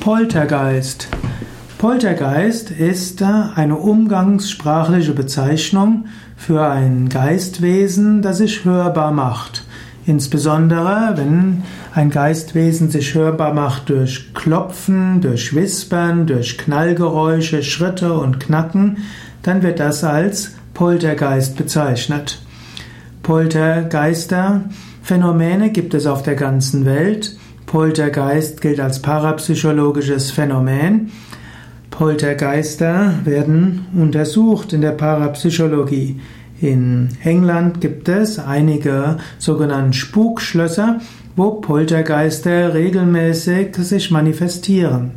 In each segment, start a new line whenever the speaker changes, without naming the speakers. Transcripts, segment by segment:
Poltergeist. Poltergeist ist eine umgangssprachliche Bezeichnung für ein Geistwesen, das sich hörbar macht. Insbesondere, wenn ein Geistwesen sich hörbar macht durch Klopfen, durch Wispern, durch Knallgeräusche, Schritte und Knacken, dann wird das als Poltergeist bezeichnet. Poltergeister, Phänomene gibt es auf der ganzen Welt. Poltergeist gilt als parapsychologisches Phänomen. Poltergeister werden untersucht in der Parapsychologie. In England gibt es einige sogenannte Spukschlösser, wo Poltergeister regelmäßig sich manifestieren.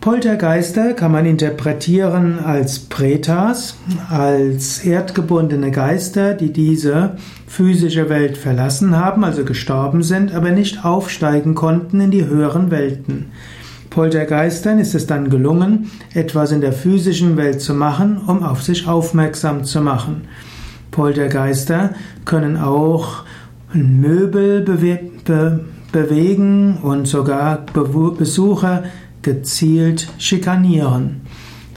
Poltergeister kann man interpretieren als Pretas, als erdgebundene Geister, die diese physische Welt verlassen haben, also gestorben sind, aber nicht aufsteigen konnten in die höheren Welten. Poltergeistern ist es dann gelungen, etwas in der physischen Welt zu machen, um auf sich aufmerksam zu machen. Poltergeister können auch Möbel bewe be bewegen und sogar Besucher gezielt schikanieren.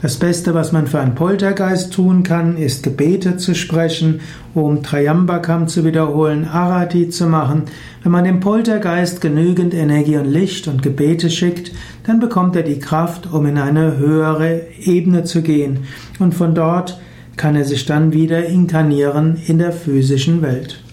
Das Beste, was man für einen Poltergeist tun kann, ist Gebete zu sprechen, um Trayambakam zu wiederholen, Arati zu machen. Wenn man dem Poltergeist genügend Energie und Licht und Gebete schickt, dann bekommt er die Kraft, um in eine höhere Ebene zu gehen. Und von dort kann er sich dann wieder inkarnieren in der physischen Welt.